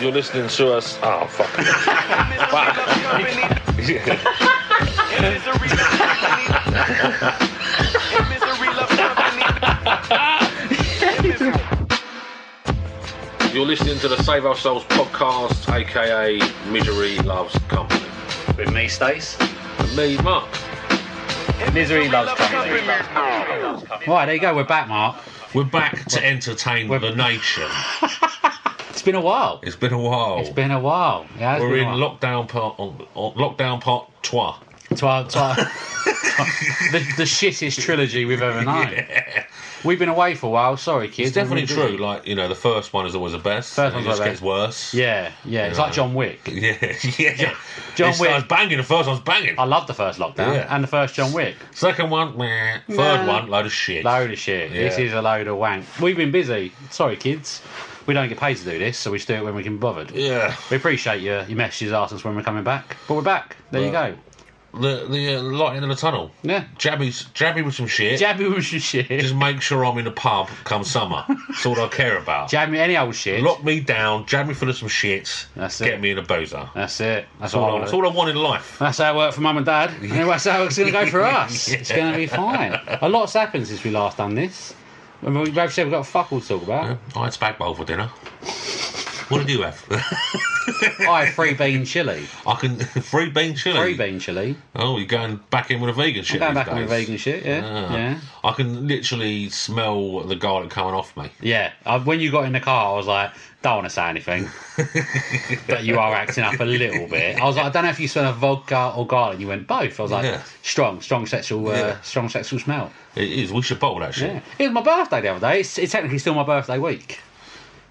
You're listening to us. Oh, fuck. You're listening to the Save Our Souls podcast, aka Misery Loves Company. With me, Stace. And me, Mark. Misery loves company. Right, there you go. We're back, Mark. We're back to entertain the nation. It's been a while. It's been a while. It's been a while. Has We're in lockdown part on, on lockdown part trois. Twi- twi- the, the shittest trilogy we've ever known. We've been away for a while. Sorry, kids. It's definitely busy. true. Like you know, the first one is always the best. First one just gets worse. Yeah, yeah. It's Yeah. like John Wick. Yeah, yeah. John it Wick- starts banging. The first one's banging. I love the first lockdown Yeah. and the first John Wick. Second one, meh. Third Nah. one, load of shit. Load of shit. This is a load of wank. We've been busy. Sorry, kids. We don't get paid to do this, so we just do it when we can be bothered. Yeah. We appreciate your, your messages asking us when we're coming back. But we're back. There you go. The the uh, light in the tunnel. Yeah. Jabby's jabby with some shit. Jab me with your shit. Just make sure I'm in the pub come summer. That's all I care about. Jab me any old shit. Lock me down, jab me full of some shit. That's get me in a boozer. That's it. That's, That's all, I, that's want. all I want in life. That's how it worked for mum and dad. And that's how it's going to go for us. It's going to be fine. A lot's happened since we last done this. I mean, we both said we've got fuck all to talk about. I had spag bowl for dinner. What did you have? I had free bean chili. I can free bean chili. Free bean chili. Oh, you're going back in with a vegan shit. I'm going back on the days. vegan shit, yeah. Ah. Yeah. I can literally smell the garlic coming off me. Yeah. I, when you got in the car, I was like, don't want to say anything. but you are acting up a little bit. I was like, I don't know if you smell of vodka or garlic. You went both. I was like, Yeah. strong, strong sexual, uh, Yeah. strong sexual smell. It is. We should bottle that shit. Yeah. It was my birthday the other day. It's, it's technically still my birthday week.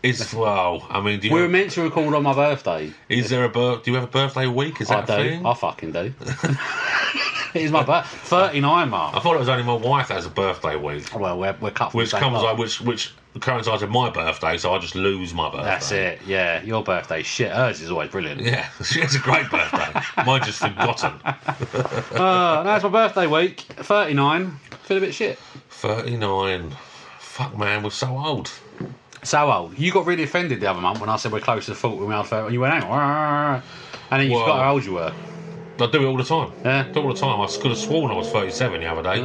It's well. I mean, do you We were meant to record on my birthday. is there a birth? Do you have a birthday week? Is I that do. thing? I fucking do. it is my birthday. 39, Mark. I thought it was only my wife that has a birthday week, Well, we're, we're cut from which comes like which which coincides with my birthday, so I just lose my birthday. That's it, yeah. Your birthday, shit. Hers is always brilliant. Yeah, she has a great birthday. Mine just forgotten. Uh, no, it's my birthday week. 39. Feel a bit shit. Thirty nine. Fuck man, we're so old. So old. You got really offended the other month when I said we're close to the 40 when we are 30. And you went, hang on. And then you Well- forgot how old you were. I do it all the time. Yeah. do it all the time. I could have sworn I was thirty seven the other day.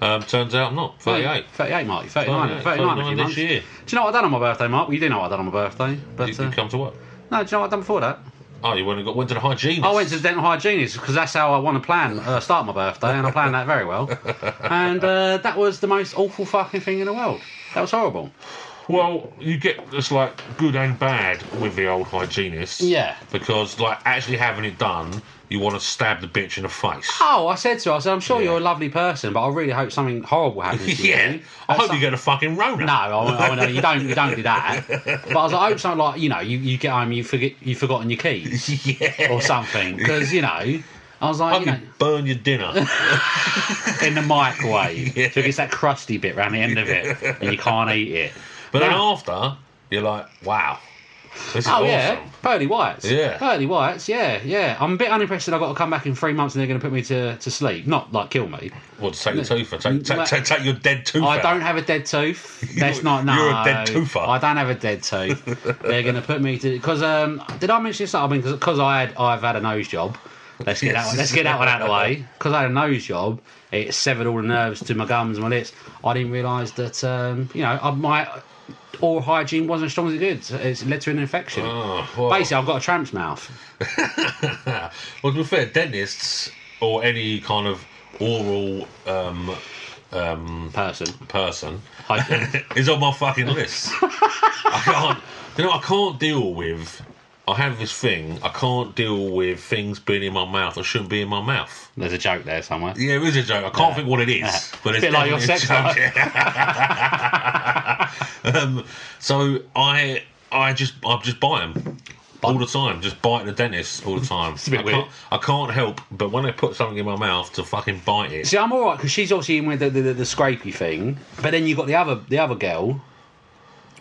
Um, turns out I'm not. Thirty eight. 38, Mark. You're 39. 38, 39, a 39 few this months. year. Do you know what I done on my birthday, Mark? Well, you do know what I done on my birthday. But You, you uh, come to what? no, do you know what I done before that? Oh, you went and got went to the hygienist. I went to the dental hygienist because that's how I want to plan uh, start my birthday, and I planned that very well. And uh, that was the most awful fucking thing in the world. That was horrible. Well, you get this like good and bad with the old hygienist. Yeah. Because like actually having it done, you want to stab the bitch in the face. Oh, I said to her, I said, I'm sure Yeah. you're a lovely person, but I really hope something horrible happens to yeah. you. I Uh, hope some- you get a fucking Rona. No, I, I, know you don't. You don't do that. But I was like, I hope something like you know, you, you get home, you forget, you've forgotten your keys yeah. or something, because you know. I was I like, hope you you know, burn your dinner. in the microwave, Yeah. so it gets that crusty bit around the end of it, and you can't eat it. But then after, you're like, wow, this is Oh awesome. yeah, pearly whites. Yeah. pearly whites. Yeah, yeah. I'm a bit unimpressed that I've got to come back in three months and they're going to put me to, to sleep. Not like kill me. Well, take your tooth take, take, take, take your dead tooth I out. don't have a dead tooth. That's not no. you're a dead toother. I don't have a dead tooth. They're going to put me to because um, did I mention this? I mean, because I had I've had a nose job. Let's get that one. Let's get that one out of the way. Because I had a nose job, it severed all the nerves to my gums and my lips. I didn't realise that um, you know I, my oral hygiene wasn't as strong as it could. It's led to an infection. Oh, well. Basically, I've got a tramp's mouth. Well, to be fair, dentists or any kind of oral um, um, Person. person is on my fucking list. I can't, you know, I can't deal with. I have this thing. I can't deal with things being in my mouth that shouldn't be in my mouth. There's a joke there somewhere. Yeah, it is a joke. I can't think what it is, but it's Bit like your a sex joke. Um, so I, I just, I just buy them all the time. Just bite the dentist all the time. it's a bit I weird. can't, I can't help, but when they put something in my mouth to fucking bite it, See, I'm all right because she's obviously in with the, the, the, the scrapey thing, but then you got the other the other girl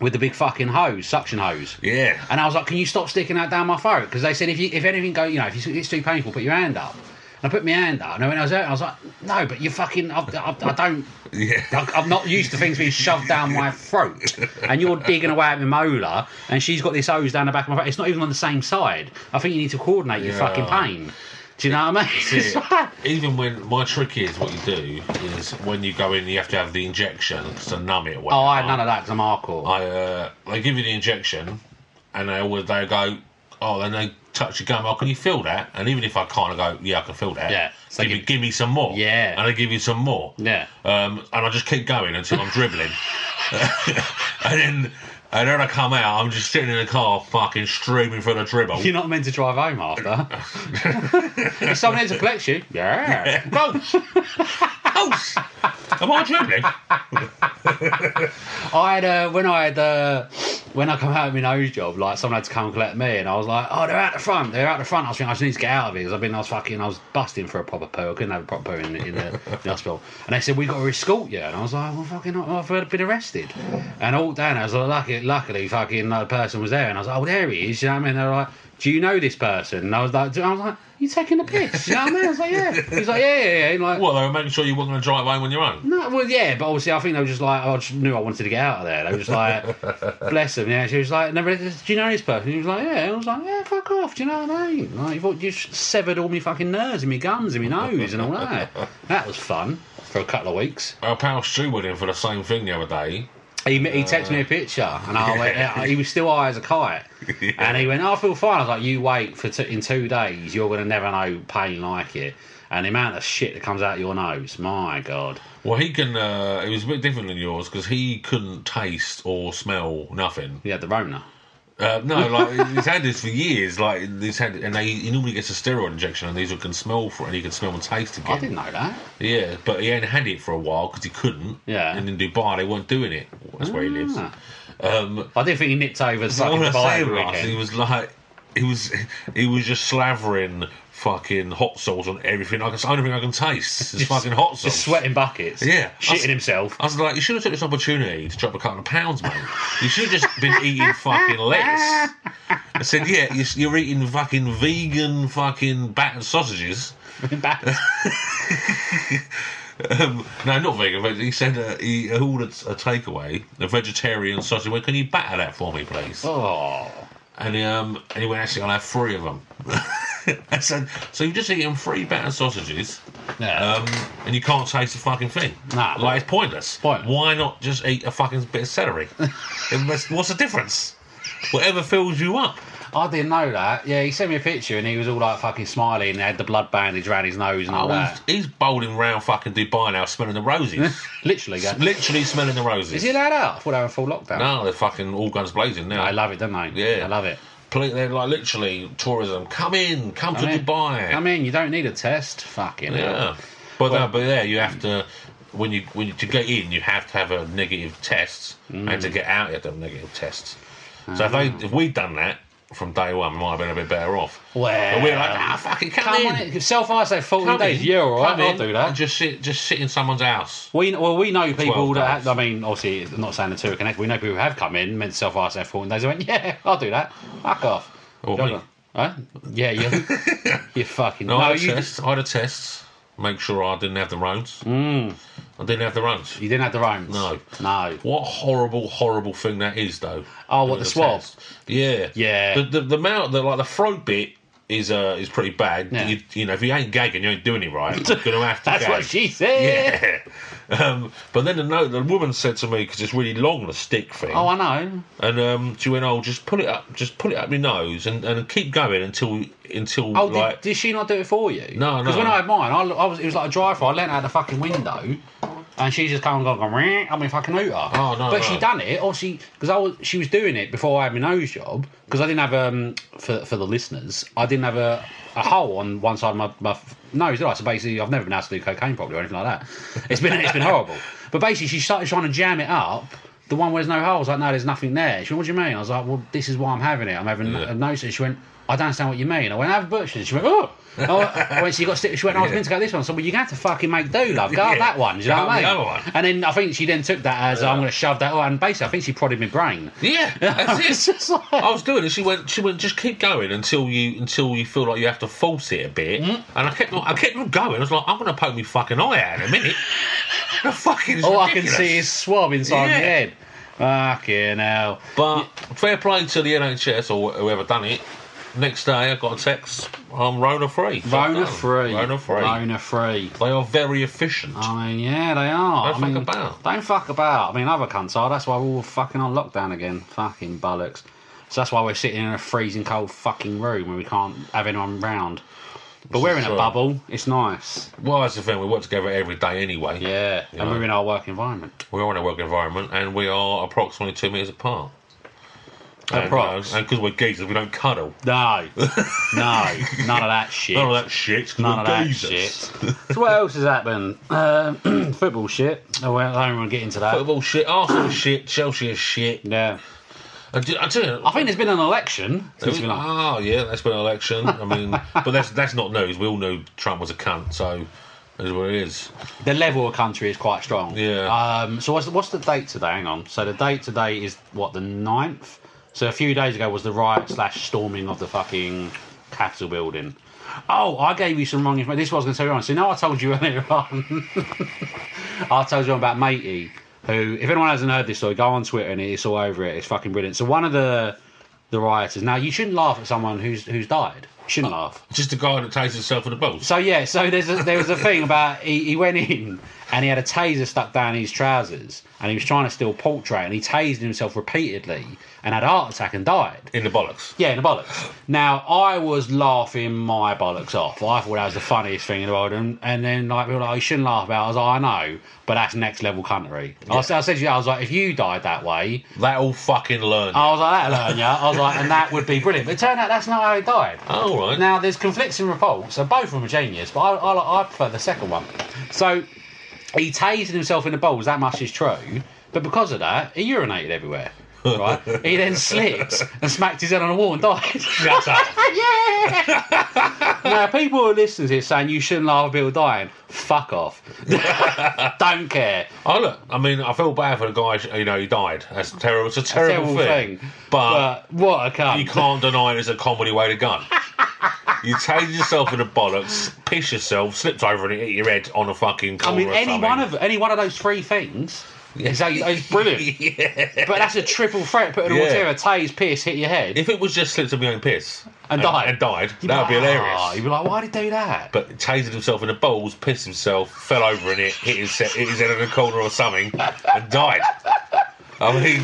with the big fucking hose, suction hose. yeah. And I was like, "Can you stop sticking that down my throat?" Because they said if you if anything go, you know, if it's too painful, put your hand up. I put my hand up, and when I was out, I was like, "No, but you fucking, I, I, I don't." Yeah. I, I'm not used to things being shoved down my throat, and you're digging away at my molar, and she's got this hose down the back of my throat. It's not even on the same side. I think you need to coordinate your Yeah. fucking pain. Do you know what I mean? It's Yeah. like- Even when my trick is, what you do is when you go in, you have to have the injection to numb it. oh, I had none of that because I'm hardcore. I uh, they give you the injection, and they always they go, oh, then they touch your gum. Oh, can you feel that? And even if I can't, I go, yeah, I can feel that. Yeah. So give, me, give me some more. Yeah. And I give you some more. Yeah. Um, and I just keep going until I'm dribbling, and then. And then I come out, I'm just sitting in the car, fucking streaming for the dribble. You're not meant to drive home after. if someone here to collect you, yeah. Gross! Gross! Am I dribbling? I had uh, when I had uh, when I come out of my nose job, like someone had to come and collect me, and I was like, "Oh, they're out the front. They're out the front." I was thinking, I just need to get out of here because I've been, I was fucking, I was busting for a proper poo. I couldn't have a proper poo in, the- in the, hospital, and they said we got to escort you, and I was like, "Well, fucking, I've been arrested." And all down, I was like, lucky, luckily, fucking, uh, the person was there, and I was like, "Oh, there he is." You know what I mean? They're like. Do you know this person? And I was like, I was like, you taking the piss? You know what I mean? I was like, yeah. He's like, yeah, yeah, yeah. And like, Well, they were making sure you weren't going to drive home on your own. No, well, yeah, but obviously, I think they were just like, I just knew I wanted to get out of there. They were just like, bless them. Yeah, she was like, never, uh, do you know this person? He was like, yeah. I was like, yeah, fuck off. Do you know what I mean? Like, you thought you severed all my fucking nerves and my gums and my nose and all that. That was fun for a couple of weeks. Our pal Stu went in for the same thing the other day. He, he texted me a uh, picture, and I went, yeah, he was still high as a kite. And he went, oh, I feel fine. I was like, you wait for t- in two days, you're going to never know pain like it. And the amount of shit that comes out your nose, my God. Well, he can. Uh, it was a bit different than yours because he couldn't taste or smell nothing. He had the Rona. Uh, no, like he's had this for years. Like he's had, and they, he normally gets a steroid injection, and these one can smell for, and he can smell and taste again. I didn't know that. Yeah, but he hadn't had it for a while because he couldn't. Yeah. And in Dubai, they weren't doing it. That's where he lives. Ah. Um, I didn't think he nipped over So fucking what I Dubai say, he was like, he was, he was just slavering fucking hot sauce on everything. Like it's the only thing I can taste is fucking hot sauce. Just sweating buckets. Yeah, I Shitting s- himself. I was like, you should have took this opportunity to drop a couple of pounds, mate. You should have just been eating fucking lettuce. I said, yeah, you're, you're eating fucking vegan fucking battered sausages. Um, no, not vegan. but He said uh, he ordered a takeaway, a vegetarian sausage. Went, can you batter that for me, please? oh. And um, he went, actually, I'll have three of them. I said, so you've just eaten three battered sausages, Yeah. um, and you can't taste the fucking thing. Nah. Like, it's pointless. Pointless. Why not just eat a fucking bit of celery? It must- What's the difference? Whatever fills you up. I didn't know that. Yeah, he sent me a picture and he was all like fucking smiling and had the blood bandage around his nose and all Oh, that. he's, he's bowling round fucking Dubai now, smelling the roses. Literally, go. Literally smelling the roses. Is he allowed out? I thought they were in full lockdown. No, they're fucking all guns blazing now. I love it, don't they? Yeah. I love it. Pl- They're like literally tourism. Come in, come to Dubai. I mean, you don't need a test. Fucking yeah, hell. but no, but yeah, you have to when you when you, to get in, you have to have a negative test, and Mm. to get out, you have to have a negative test. So if they if we'd done that from day one, we might have been a bit better off. Well, but we're like, ah, fucking come, Come in. on, self isolate 14 Come days. in, Yeah, all right, I'll in, do and that. Just sit, just sit in someone's house. We well, we know people that have, I mean, obviously, I'm not saying the two are connected. We know people who have come in, meant self isolate 14 days. They went, yeah, I'll do that. Fuck off. Or. Huh? Yeah, you. you fucking. No, I had a you, test. I had a test. Make sure I didn't have the roads. Mm. I didn't have the roads. you didn't have the roams. No. No. What horrible, horrible thing that is, though. Oh, what, Doing the swab? test. Yeah, Yeah. The the, the mouth, the like the throat bit is uh, is pretty bad. Yeah. You, you know, if you ain't gagging, you ain't doing it right. You're gonna have to. That's gag. what she said. Yeah. Um, but then the note, the woman said to me because it's really long, the stick thing. Oh, I know. And um, she went, "Oh, just put it up, just put it up your nose, and, and keep going until until Oh, like." did, did she not do it for you? No, no. Because when I had mine, I, I was it was like a drive-through. I leant out the fucking window, and she just come and gone, "Meh," I mean, fucking hooter. Oh, no, But no. she done it, or she because I was she was doing it before I had my nose job because I didn't have um for for the listeners I didn't have a, a hole on one side of my, my nose. Did I? So basically, I've never been able to do cocaine properly or anything like that. It's been it's been horrible. But basically, she started trying to jam it up. The one where there's no holes, like no, there's nothing there. She went, "What do you mean?" I was like, "Well, this is why I'm having it. I'm having Yeah. a nose." She went, "I don't understand what you mean." I went, "Have a butcher's." She went, "Oh." I went, so you got stick. She went, I was Yeah. meant to go this one. So, well, you're going to have to fucking make do, love. Go Yeah. that one. Do you know what I mean? the other one. And then I think she then took that as I'm going to shove that. on. And basically, I think she prodded my brain. Yeah, that's it. Like- I was doing it. She went. She went. Just keep going until you until you feel like you have to force it a bit. Mm-hmm. And I kept. on- I kept on going. I was like, I'm going to poke my fucking eye out in a minute. the fucking. All I can see is swab inside Yeah. my head. Fucking hell. But fair play to the NHS or whoever done it. Next day, I got a text. I'm Rona free. Rona free. Rona free. Rona free. They are very efficient. I mean, yeah, they are. Don't I mean, fuck about. Don't fuck about. I mean, other cunts are. That's why we're all fucking on lockdown again. Fucking bollocks. So that's why we're sitting in a freezing cold fucking room where we can't have anyone round. But we're in a Sure. bubble. It's nice. Well, that's the thing. We work together every day anyway. Yeah. You and know. we're in our work environment. We're in a work environment, and we are approximately two metres apart. And, Approx. uh, and because we're geezers, we don't cuddle. No. no. None of that shit. None of that shit. None of that geezers. shit. so what else has happened? Uh, football shit. Oh, well, I don't want to get into that. Football shit. Arsenal shit. Chelsea is shit. Yeah. I, do- I tell you, I think there's been an election. Since on. Oh yeah, that's been an election. I mean, but that's that's not news. We all knew Trump was a cunt, so is what it is. The level of country is quite strong. Yeah. Um, so what's the, what's the date today? Hang on. So the date today is what the 9th? So a few days ago was the riot slash storming of the fucking Capitol building. Oh, I gave you some wrong information. This was going to tell you on. So now I told you earlier on. I told you about Matey, who, if anyone hasn't heard this story, go on Twitter and it's all over it. It's fucking brilliant. So one of the the rioters. Now you shouldn't laugh at someone who's who's died. You shouldn't oh, laugh. Just a guy that tastes himself in the balls. So yeah, so there's a, there was a thing about he, he went in and he had a taser stuck down his trousers and he was trying to steal pork tray and he tased himself repeatedly and had a heart attack and died. in the bollocks. Yeah, in the bollocks. Now I was laughing my bollocks off. I thought that was the funniest thing in the world, and, and then like people were like, oh, "You shouldn't laugh about." it. I was like, "I know, but that's next level country." I, said, I said to you, I was like, "If you died that way, That'll fucking learn. I was like, that'll learn you." I was like, "And that would be brilliant." But it turned out that's not how he died. All right. Now, there's conflicting reports, so both of them are genius, but I, I, I prefer the second one. So, he tased himself in the balls, that much is true, but because of that, he urinated everywhere. Right? he then slipped and smacked his head on a wall and died. Shut up. yeah! now, people who are listening to this saying you shouldn't laugh at people dying, fuck off. Don't care. Oh look, I mean, I feel bad for the guy. You know, he died. That's terrible. It's a terrible, Terrible thing. thing. But, But what a cunt. you can't deny it's a comedy way to go. You take yourself in the bollocks, piss yourself, slipped over and hit your head on a fucking corner. I mean, any one of any one of those three things is, is brilliant. But that's a triple threat. Put it all Yeah. together: tase, piss, hit your head. If it was just slipped in my own piss And died. and died, that would be like, hilarious. "Ah," You'd be like, why did he do that? But tased himself in the balls, pissed himself, fell over in it, hit his, hit his head in a corner or something, and died. I mean,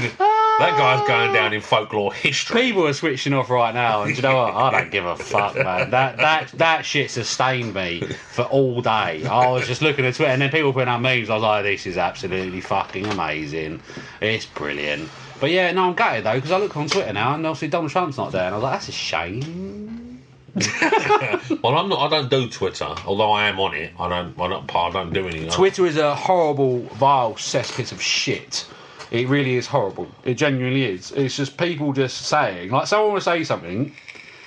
that guy's going down in folklore history. People are switching off right now, and do you know what? I don't give a fuck, man. That that that shit sustained me for all day. I was just looking at Twitter, and then people putting out memes. I was like, "This is absolutely fucking amazing. It's brilliant." But yeah, no, I'm gutted though because I look on Twitter now, and obviously Donald Trump's not there, and I was like, "That's a shame." Well, I'm not. I don't do Twitter, although I am on it. I don't. I'm not part. I don't do anything. Twitter is a horrible, vile cesspit of shit. It really is horrible. It genuinely is. It's just people just saying, like, someone will say something,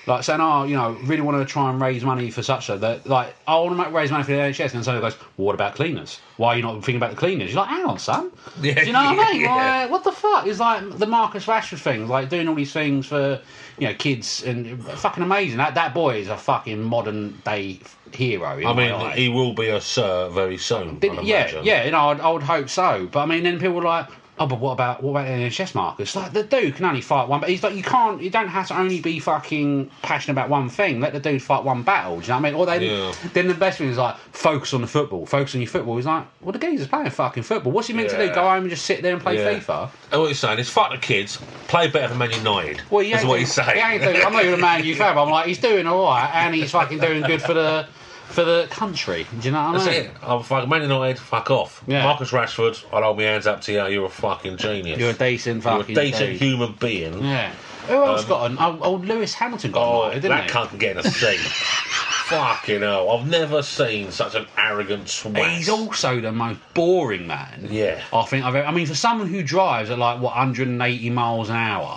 like saying, "Oh, you know, really want to try and raise money for such a that, like, I want to raise money for the NHS," and someone goes, well, "What about cleaners? Why are you not thinking about the cleaners?" You're like, "Hang on, son. Yeah, Do you know what I mean? yeah. Like, what the fuck is like the Marcus Rashford thing, like doing all these things for you know kids and fucking amazing. That that boy is a fucking modern day hero. I mean, he will be a sir very soon. Did- yeah, imagine. yeah, you know, I'd, I would hope so. But I mean, then people were like, Oh, but what about what about the NHS Marcus? Like the dude can only fight one, but he's like you can't. You don't have to only be fucking passionate about one thing. Let the dude fight one battle. Do you know what I mean? Or then, Yeah. then the best thing is like focus on the football. Focus on your football. He's like, well, the geezer's playing fucking football. What's he meant to do? Go home and just sit there and play Yeah. FIFA? And what he's saying is, fuck the kids, play better than Man United. Well, yeah, That's what he's saying. He ain't doing, I'm not even a Man U fan, but I'm like, he's doing all right, and he's fucking doing good for the for the country. Do you know what I That's mean? it. I'm fucking Man United, fuck off. Yeah. Marcus Rashford, I'll hold my hands up to you. You're a fucking genius. You're a decent You're a fucking decent dude. human being. Yeah. Who else um, got an? Oh, oh, Lewis Hamilton got Oh, invited, didn't that he? cunt can get in a seat. fucking hell. I've never seen such an arrogant swat. He's also the most boring man. Yeah. I think I've. ever- I mean, for someone who drives at like what 180 miles an hour.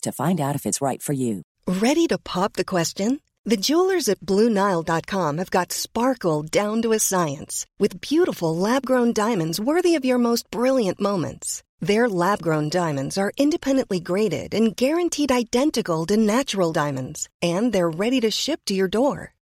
to find out if it's right for you. Ready to pop the question? The jewelers at BlueNile.com have got sparkle down to a science with beautiful lab grown diamonds worthy of your most brilliant moments. Their lab grown diamonds are independently graded and guaranteed identical to natural diamonds, and they're ready to ship to your door.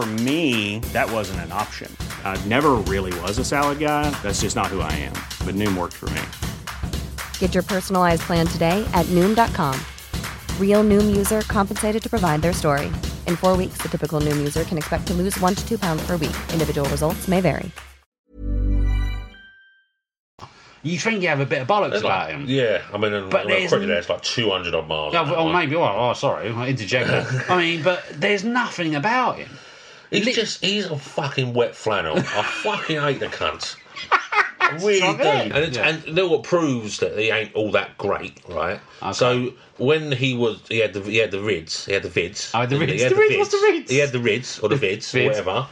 For me, that wasn't an option. I never really was a salad guy. That's just not who I am. But Noom worked for me. Get your personalized plan today at Noom.com. Real Noom user compensated to provide their story. In four weeks, the typical Noom user can expect to lose one to two pounds per week. Individual results may vary. You think you have a bit of bollocks There's about like- him? Yeah, I mean, But but there's quickly n- there, it's like 200 odd miles. Yeah, an oh, well, maybe. Oh, oh, sorry, I interjected. I mean, but there's nothing about him. He's just, he's a fucking wet flannel. I fucking hate the cunt. I really not do. it. And, it's, Yeah. and you know what proves that he ain't all that great, right? So when he was, he had the he had the rids, he had the vids. Oh, the didn't he? rids. He had The rids, what's the rids? He had the rids or the vids, or Vids. whatever.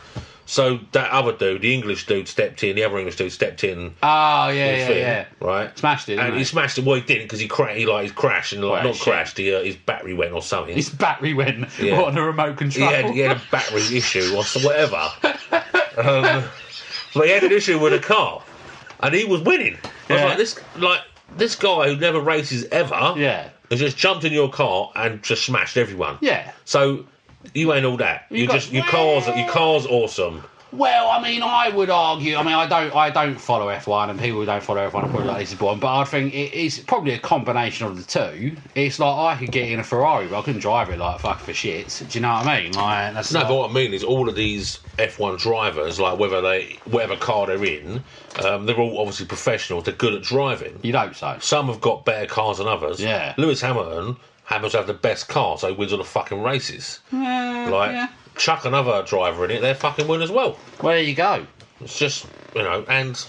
So that other dude, the English dude, stepped in. The other English dude stepped in. Oh, yeah, yeah, thing, yeah. Right, Smashed it, and he he? smashed it. Well, he didn't because he cra- he like he crashed and like Well, not shit. crashed. He, uh, his battery went or something. His battery went Yeah. on a remote he control. had, he had a battery issue or so- whatever. um, but he had an issue with a car, and he was winning. I was Yeah. like, this like this guy who never races ever, Yeah. has just jumped in your car and just smashed everyone. Yeah. So you ain't all that. You, got- just your car's your car's awesome. Well, I mean, I would argue. I mean, I don't, I don't follow F1, and people who don't follow F1 are probably like this is boring. But I think it, it's probably a combination of the two. It's like I could get in a Ferrari, but I couldn't drive it like fuck for shits. Do you know what I mean? Like that's No, like- but what I mean is all of these F1 drivers, like whether they whatever car they're in, um, they're all obviously professional. They're good at driving. You'd hope so. Some have got better cars than others. Yeah. Lewis Hamilton happens to have the best car, so he wins all the fucking races. like chuck another driver in it, they're fucking win as well. Well, there you go. It's just you know, and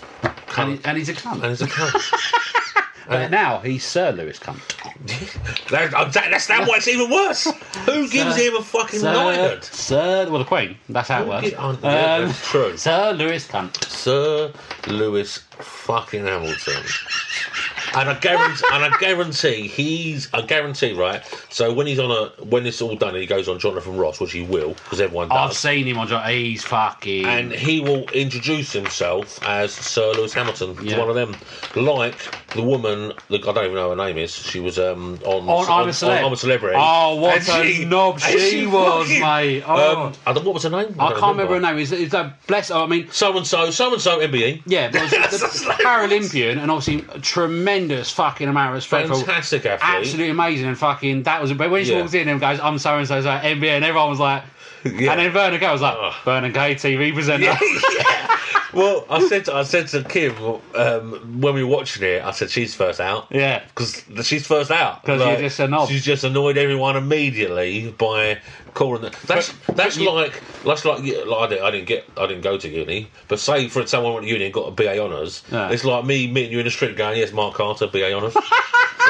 And, he- and he's a cunt. and he's a cunt. But now he's Sir Lewis Cunt. That, uh, that- that's now why it's even worse. Who gives Sir- him a fucking Sir, knighthood? Sir, well, the Queen. That's how it works. gi- oh, yeah, Um, that's true. Sir Lewis Cunt. Sir Lewis fucking Hamilton. And I guarantee, and I guarantee he's, I guarantee, right. So when he's on a, when it's all done, and he goes on Jonathan Ross, which he will, because everyone does. I've seen him on. Jo- He's fucking. and he will introduce himself as Sir Lewis Hamilton. He's Yeah. one of them. Like the woman, the, I don't even know her name is. She was um, on, On I'm a Celeb. I'm a celebrity. Oh, what And a knob and she was, fucking- mate. Oh. Um, I don't, what was her name? I don't can't remember her name. Is is that bless? Oh, I mean, So and so, so and so, MBE. yeah, but it was the Paralympian and obviously a tremendous fucking amount of respect. for- Fantastic athlete. Absolutely amazing and fucking that was. But when she Yeah. walked in and goes, "I'm so and so, so MBE," and everyone was like, Yeah. and then Vernon Kay was like, Oh. "Vernon Kay, TV presenter." Well, I said to, I said to Kim um, when we were watching it, I said she's first out. Yeah. because she's first out. 'Cause you're just a knob. She's just annoyed everyone immediately by calling. The, that's that's you- like that's like, like I, didn't, I didn't get I didn't go to uni, but say for someone went to uni and got a BA honours, Yeah. it's like me meeting you in the street going, "Yes, Mark Carter, BA honours."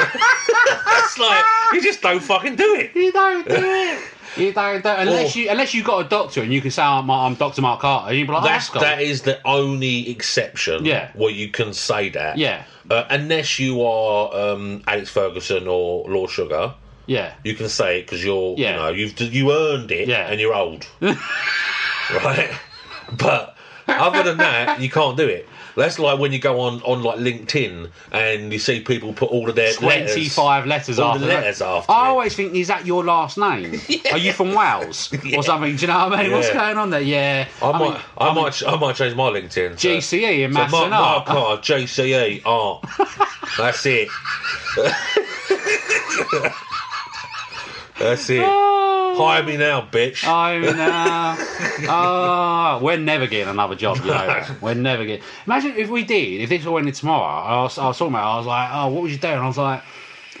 that's like you just don't fucking do it. You don't do it. You don't do it. Unless Or- you unless you got a doctor and you can say I'm, I'm Doctor Mark Carter. You'd be like, oh, That's that's that is the only exception. Yeah. where you can say that. Yeah. uh, unless you are um, Alex Ferguson or Lord Sugar, yeah. you can say it because you're Yeah. you know you've you earned it Yeah. and you're old, right? But other than that, you can't do it. That's like when you go on, on like LinkedIn and you see people put all of their letters- 25 letters, all after the that. letters after. I it. always think, is that your last name? Are you from Wales or something? Do you know what I mean? What's going on there? Yeah. I, might, mean, I, might, I might change my LinkedIn. to- GCE E in So maths Mark, and art. Mark Art. That's it. That's it. Oh, Hire me now, bitch. Oh, I'm now. Oh, we're never getting another job, you know. We're never getting. Imagine if we did, if this all ended tomorrow, I was, I was talking about, I was like, oh, what would you do? And I was like,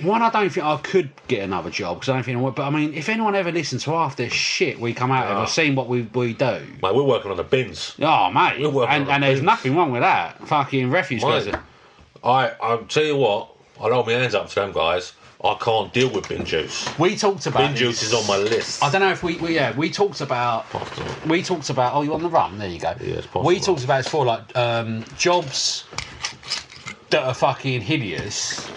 one, I don't think I could get another job because I don't think I would. But I mean, if anyone ever listens to half the shit we come out of or seen what we, we do, Mate, we're working on the bins. oh, mate. We're working And, on and there's bins. nothing wrong with that. Fucking refuse Mate, guys. I, I'll tell you what, I'll hold my hands up to them guys. I can't deal with bin juice. We talked about Bin juice is on my list. I don't know if we, we yeah we talked about we talked about oh you on the run there you go Yeah, it's possible. we talked about it's for like um, jobs that are fucking hideous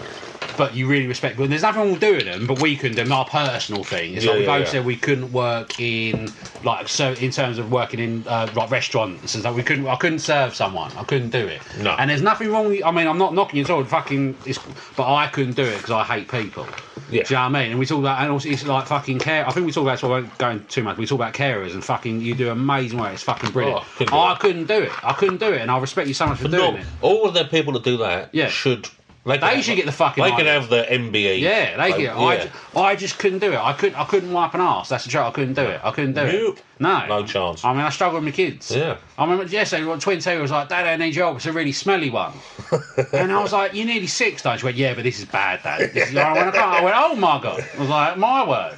but you really respect them. There's nothing wrong with doing them, but we couldn't do them. Our personal thing. It's Yeah, like we yeah, both yeah. said we couldn't work in like so in terms of working in uh, like restaurants and stuff. We couldn't. I couldn't serve someone. I couldn't do it. No. And there's nothing wrong. with- I mean, I'm not knocking you at all. Fucking, it's, but I couldn't do it because I hate people. Yeah. Do you know what I mean? And we talk about, and also it's like fucking care. I think we talk about, so I won't go into too much. We talk about carers and fucking, you do amazing work. It's fucking brilliant. Oh, couldn't I couldn't do it. I couldn't do it, and I respect you so much for No, doing it. all of the people that do that Yeah. should. They, They should get the fucking They can idea. have the MBE. Yeah, they Like, get. I, I just couldn't do it. I couldn't. I couldn't wipe an ass. That's the truth. I couldn't do it. I couldn't do Nope. it. No, No chance. I mean, I struggle with my kids. Yeah. I remember yesterday, got twin two was like, "Dad, I need your help. It's a really smelly one." and I was like, "You're nearly six, don't you?" Went, "Yeah, but this is bad, Dad." This is, I, went, I, can't. I went, "Oh my god!" I was like, "My word."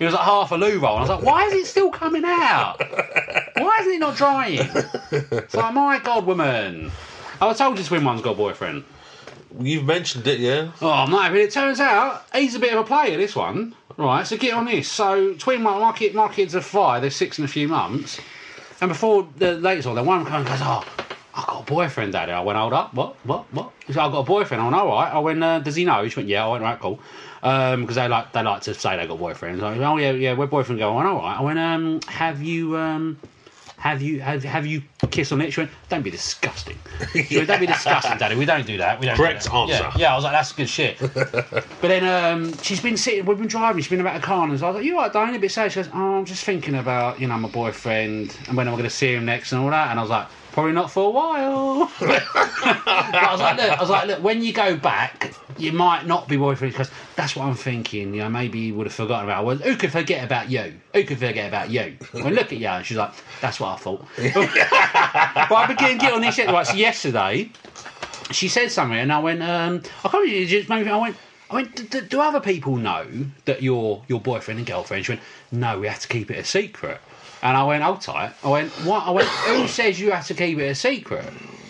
It was like half a loo roll. And I was like, "Why is it still coming out? Why is it not drying?" It's like, "My god, woman." I told you Twin One's got a boyfriend. You've mentioned it, yeah. Oh, I'm not having it. Turns out he's a bit of a player, this one. Right, so get on this. So, twin, my, my, kid, my kids are five, they're six in a few months. And before the latest one, the one comes goes, Oh, I've got a boyfriend, Daddy. I went, Hold up. What? What? What? He said, I've got a boyfriend. I went, All right. I went, uh, Does he know? She went, Yeah. I went, Right, cool. Because they like they like to say they got boyfriends. I went, oh yeah, yeah, we're boyfriend girl. I went, all right. I went, um, have you um, have you have have you kissed on it? She went, don't be disgusting. She went, don't be disgusting, Daddy. We don't do that. We don't. do Correct that." answer. Yeah, yeah. I was like, that's good shit. but then um, she's been sitting. We've been driving. She's been about the car, and I was like, you all right, Diane? A bit sad. She goes, oh, I'm just thinking about you know my boyfriend and when I'm going to see him next and all that. And I was like. Probably not for a while. But I was like, look, I was like, look, when you go back, you might not be boyfriend because that's what I'm thinking. You know, maybe he would have forgotten about. Well, who could forget about you? Who could forget about you? Well, look at you. And she's like, that's what I thought. but I began to get on this shit. Right, so yesterday, she said something, and I went, um, I can't remember. it just made me- I went. I went, "Do- do, other people know that you're your boyfriend and girlfriend? She went, no, we have to keep it a secret. And I went, hold tight. I went, what? I went, who says you have to keep it a secret?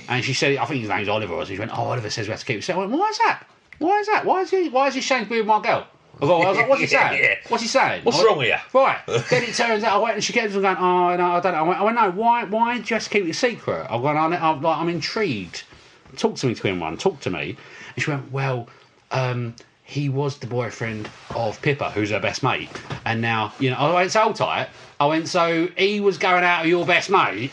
And she said, I think his name's Oliver. Or something. She went, oh, Oliver says we have to keep it a secret. I went, why is that? Why is that? Why is he? Why is he be with my girl? I was like, what's he saying? Yeah. What's he saying? What's wrong with you? Right. then it turns out I went and she kept on going, oh no, I don't know. I went, I went no, why why just keep it a secret? I went, I'm, I'm, like, I'm intrigued. Talk to me, twin one, talk to me. And she went, Well, um, he was the boyfriend of Pippa, who's her best mate. And now, you know, I went, so tight. I went, so he was going out with your best mate,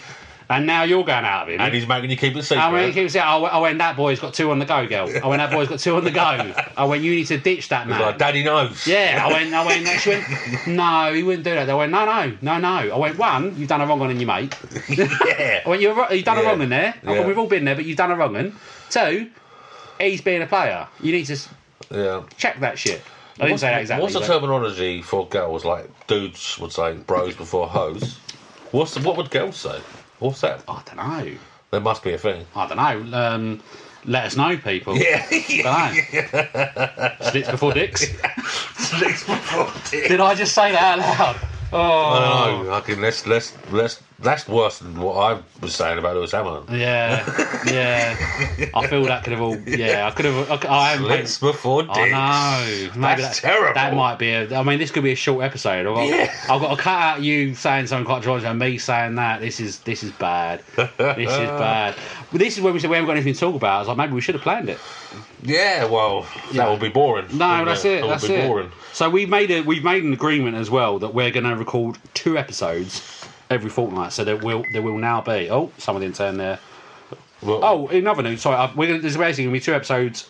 and now you're going out of him. And he's making you keep it secret. I went, he was went, I that boy's got two on the go, girl. I went, oh, that boy's got two on the go. Oh, I went, you need to ditch that man. like, Daddy knows. Yeah, I went, I went, she went, no, he wouldn't do that. They went, no, no, no, no. I went, one, you've done a wrong one in your mate. yeah. I went, you've, you've done a wrong in there. I Yeah. went, we've all been there, but you've done a wrong one. Two, he's being a player. You need to Yeah. check that shit. I didn't What's- say that exactly. What's the terminology for girls? Like dudes would say bros before hoes. What's the, what would girls say? What's that? I don't know. There must be a thing. I don't know. Um, let us know, people. Yeah. Dunno. Slits before dicks. Slits before dicks. Did I just say that out loud? Oh. I don't know. I can, let's, let's, let's, that's worse than what I was saying about Lewis Hamilton. Yeah, yeah. I feel that could have all. Yeah, I could have. I, I am. Slits before dicks. I know. Maybe That's that, terrible. That might be. A, I mean, this could be a short episode. I've got, Yeah. I've got to cut out you saying something quite dramatic and me saying that. This is this is bad. this is bad. But this is when we said we haven't got anything to talk about. I was like, maybe we should have planned it. Yeah, well, Yeah. that would be boring. No, that's it. That That's would be it. boring. So we made a we've made an agreement as well that we're going to record two episodes every fortnight. So there will there will now be. Oh, someone didn't turn there. Well, Oh, in other news, sorry, I, we're there's basically going to be two episodes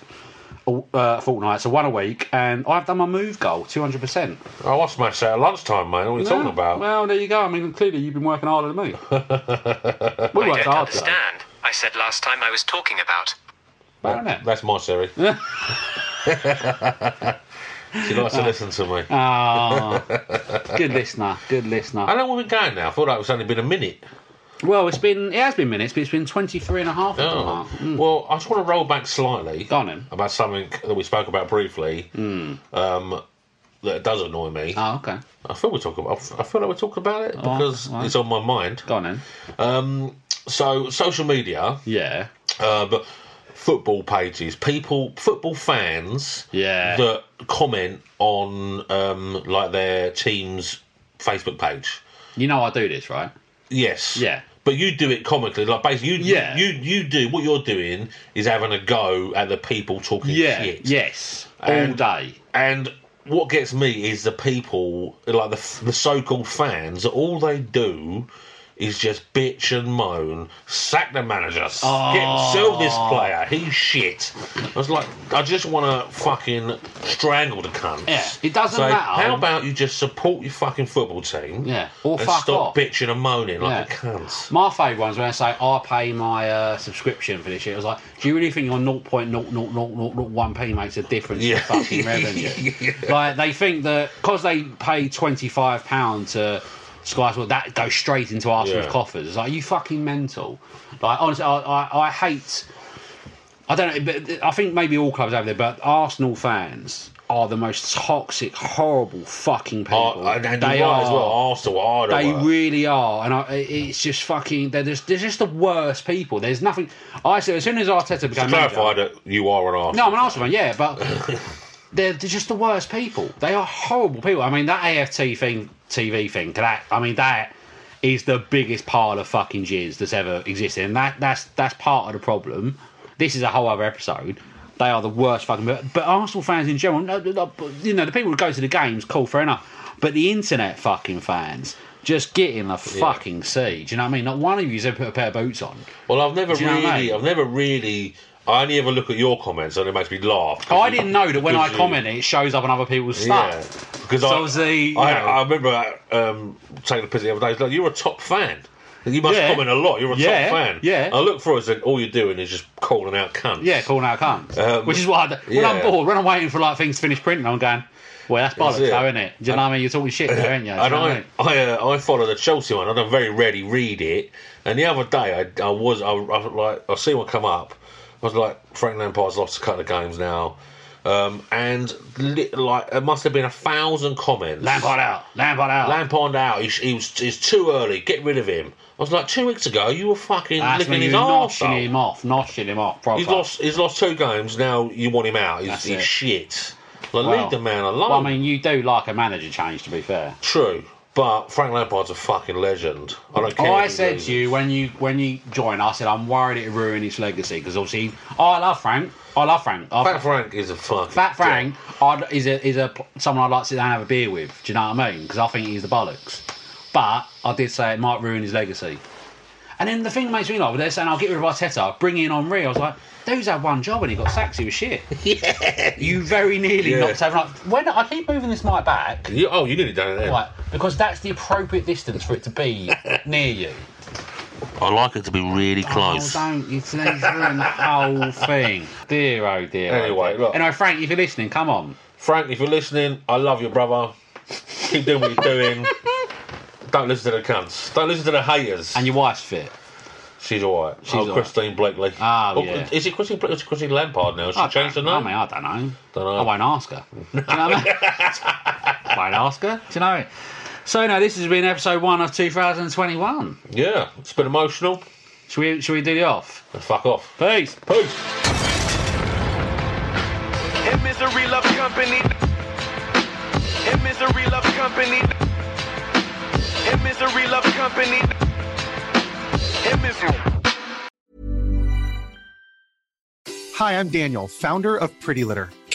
uh, a fortnight, so one a week, and I've done my move goal, 200%. Oh, I smashed that at lunchtime, mate. What are you talking about? Well, there you go. I mean, clearly you've been working harder than me. we I worked don't hard today. understand. I said last time I was talking about. Well. That's my Siri. she likes to listen to me. Ah, good listener, good listener. How long have we been going now? I thought like it's only been a minute. Well, it's been, it has been minutes, but it's been 23 and a half. Oh. Oh. Mm. Well, I just want to roll back slightly Go on then. about something that we spoke about briefly. Um, that does annoy me. Oh, okay. I feel we talk about. I feel like we talk about it because right. it's on my mind. Go on then. Um, so social media, Yeah. uh, but football pages, people, football fans Yeah. that comment on um, like their team's Facebook page. You know I do this, right? Yes. Yeah. But you do it comically, like basically, you, Yeah. you you do what you're doing is having a go at the people talking Yeah. shit. Yes. All day. And what gets me is the people, like the the so-called fans, all they do is just bitch and moan, sack the manager, get sell this player, he's shit. I was like, I just want to fucking strangle the cunt. Yeah, it doesn't so matter. How about you just support your fucking football team? Yeah, or and fuck stop off. bitching and moaning like Yeah. a cunt. My favourite ones when I say I pay my uh, subscription for this shit. I was like, do you really think your 0.00001p makes a difference Yeah. to fucking revenue? Like they think that because they pay twenty five pound to Sky Sports, that goes straight into Arsenal's Yeah. coffers. It's like, are you fucking mental? Like honestly, I, I, I hate. I don't know, but I think maybe all clubs have there, but Arsenal fans are the most toxic, horrible fucking people. Oh, and they you're as well. Arsenal are the They really are, and I, it's just fucking. They're just, they're just the worst people. There's nothing. I said as soon as Arteta To became clarify manager, that you are an Arsenal. no, I'm an Arsenal fan, yeah, but they're, they're just the worst people. They are horrible people. I mean, that AFT thing, TV thing, to that I mean, that is the biggest pile of fucking jizz that's ever existed, and that that's that's part of the problem. This is a whole other episode. They are the worst fucking. But, but Arsenal fans in general, you know, the people who go to the games, cool, fair enough. But the internet fucking fans. Just get in the fucking sea. Do you know what I mean? Not one of you's ever put a pair of boots on. Well, I've never Do you know really, I mean? I've never really. I only ever look at your comments and it makes me laugh. Oh, I didn't know that when I comment, it shows up on other people's Yeah, stuff. because So I, obviously, you I, know- I remember um, taking a piss the other day. It's like, you're a top fan. You must Yeah. comment a lot. You're a Yeah, top fan. yeah. I look through it and all you're doing is just calling out cunts. Yeah, calling out cunts. Um, Which is what I, do. when yeah. I'm bored, when I'm waiting for like things to finish printing, I'm going, well, that's bollocks, it. though, isn't it? Do you know what I mean? You're talking shit there, ain't you? Do you And know what I I, mean? I, uh, I follow the Chelsea one. I don't very rarely read it. And the other day, I, I was, I, I like, I see one come up. I was like, Frank Lampard's lost a couple of games now. Um, and li- like it must have been a thousand comments. Lampard out. Lampard out. Lampard out. He, he was he's too early. Get rid of him. I was like two weeks ago. You were fucking That's licking when his you're arse. him off, noshing him off. Proper. He's lost. He's lost two games. Now you want him out. He's, That's he's it. shit. Like, Well, leave the man alone. Well, I mean, you do like a manager change, to be fair. True, but Frank Lampard's a fucking legend. I don't care. I said loses. to you when you when you joined, I said I'm worried it'll ruin his legacy because obviously, oh, I love Frank. I love Frank. I, Fat Frank is a fucking. Fat Frank I'd, is a is a someone I'd like to sit down and have a beer with. Do you know what I mean? Because I think he's the bollocks. But I did say it might ruin his legacy. And then the thing that makes me laugh, they're saying, I'll get rid of Arteta, bring in Henri. I was like, dude's had one job and he got sacked, he was shit. Yeah. You very nearly Yeah. knocked over. Like, when I keep moving this mic back, You, oh, you nearly done it then. right, because that's the appropriate distance for it to be near you. I like it to be really oh, close. Oh, don't. You ruin the whole thing. Dear, oh dear. oh Anyway, dear. look. Anyway, Frank, if you're listening, come on. Frank, if you're listening, I love you, brother. Keep doing what you're doing. Don't listen to the cunts. Don't listen to the haters. And your wife's fit. She's alright. She's oh, all right. Christine Bleakley. Ah, oh, Oh, yeah. Is it Christine, Bla- it's Christine Lampard now? Has she I changed her don't- name? I mean, I don't know. Don't know. I won't ask her. Do you know what I mean? won't ask her. Do you know? So, now this has been episode one of 2021. Yeah, it's been emotional. Should we, should we do the off? Fuck off. Peace. Peace. In misery loves company. In misery loves company. In misery loves company. In misery. Hi, I'm Daniel, founder of Pretty Litter.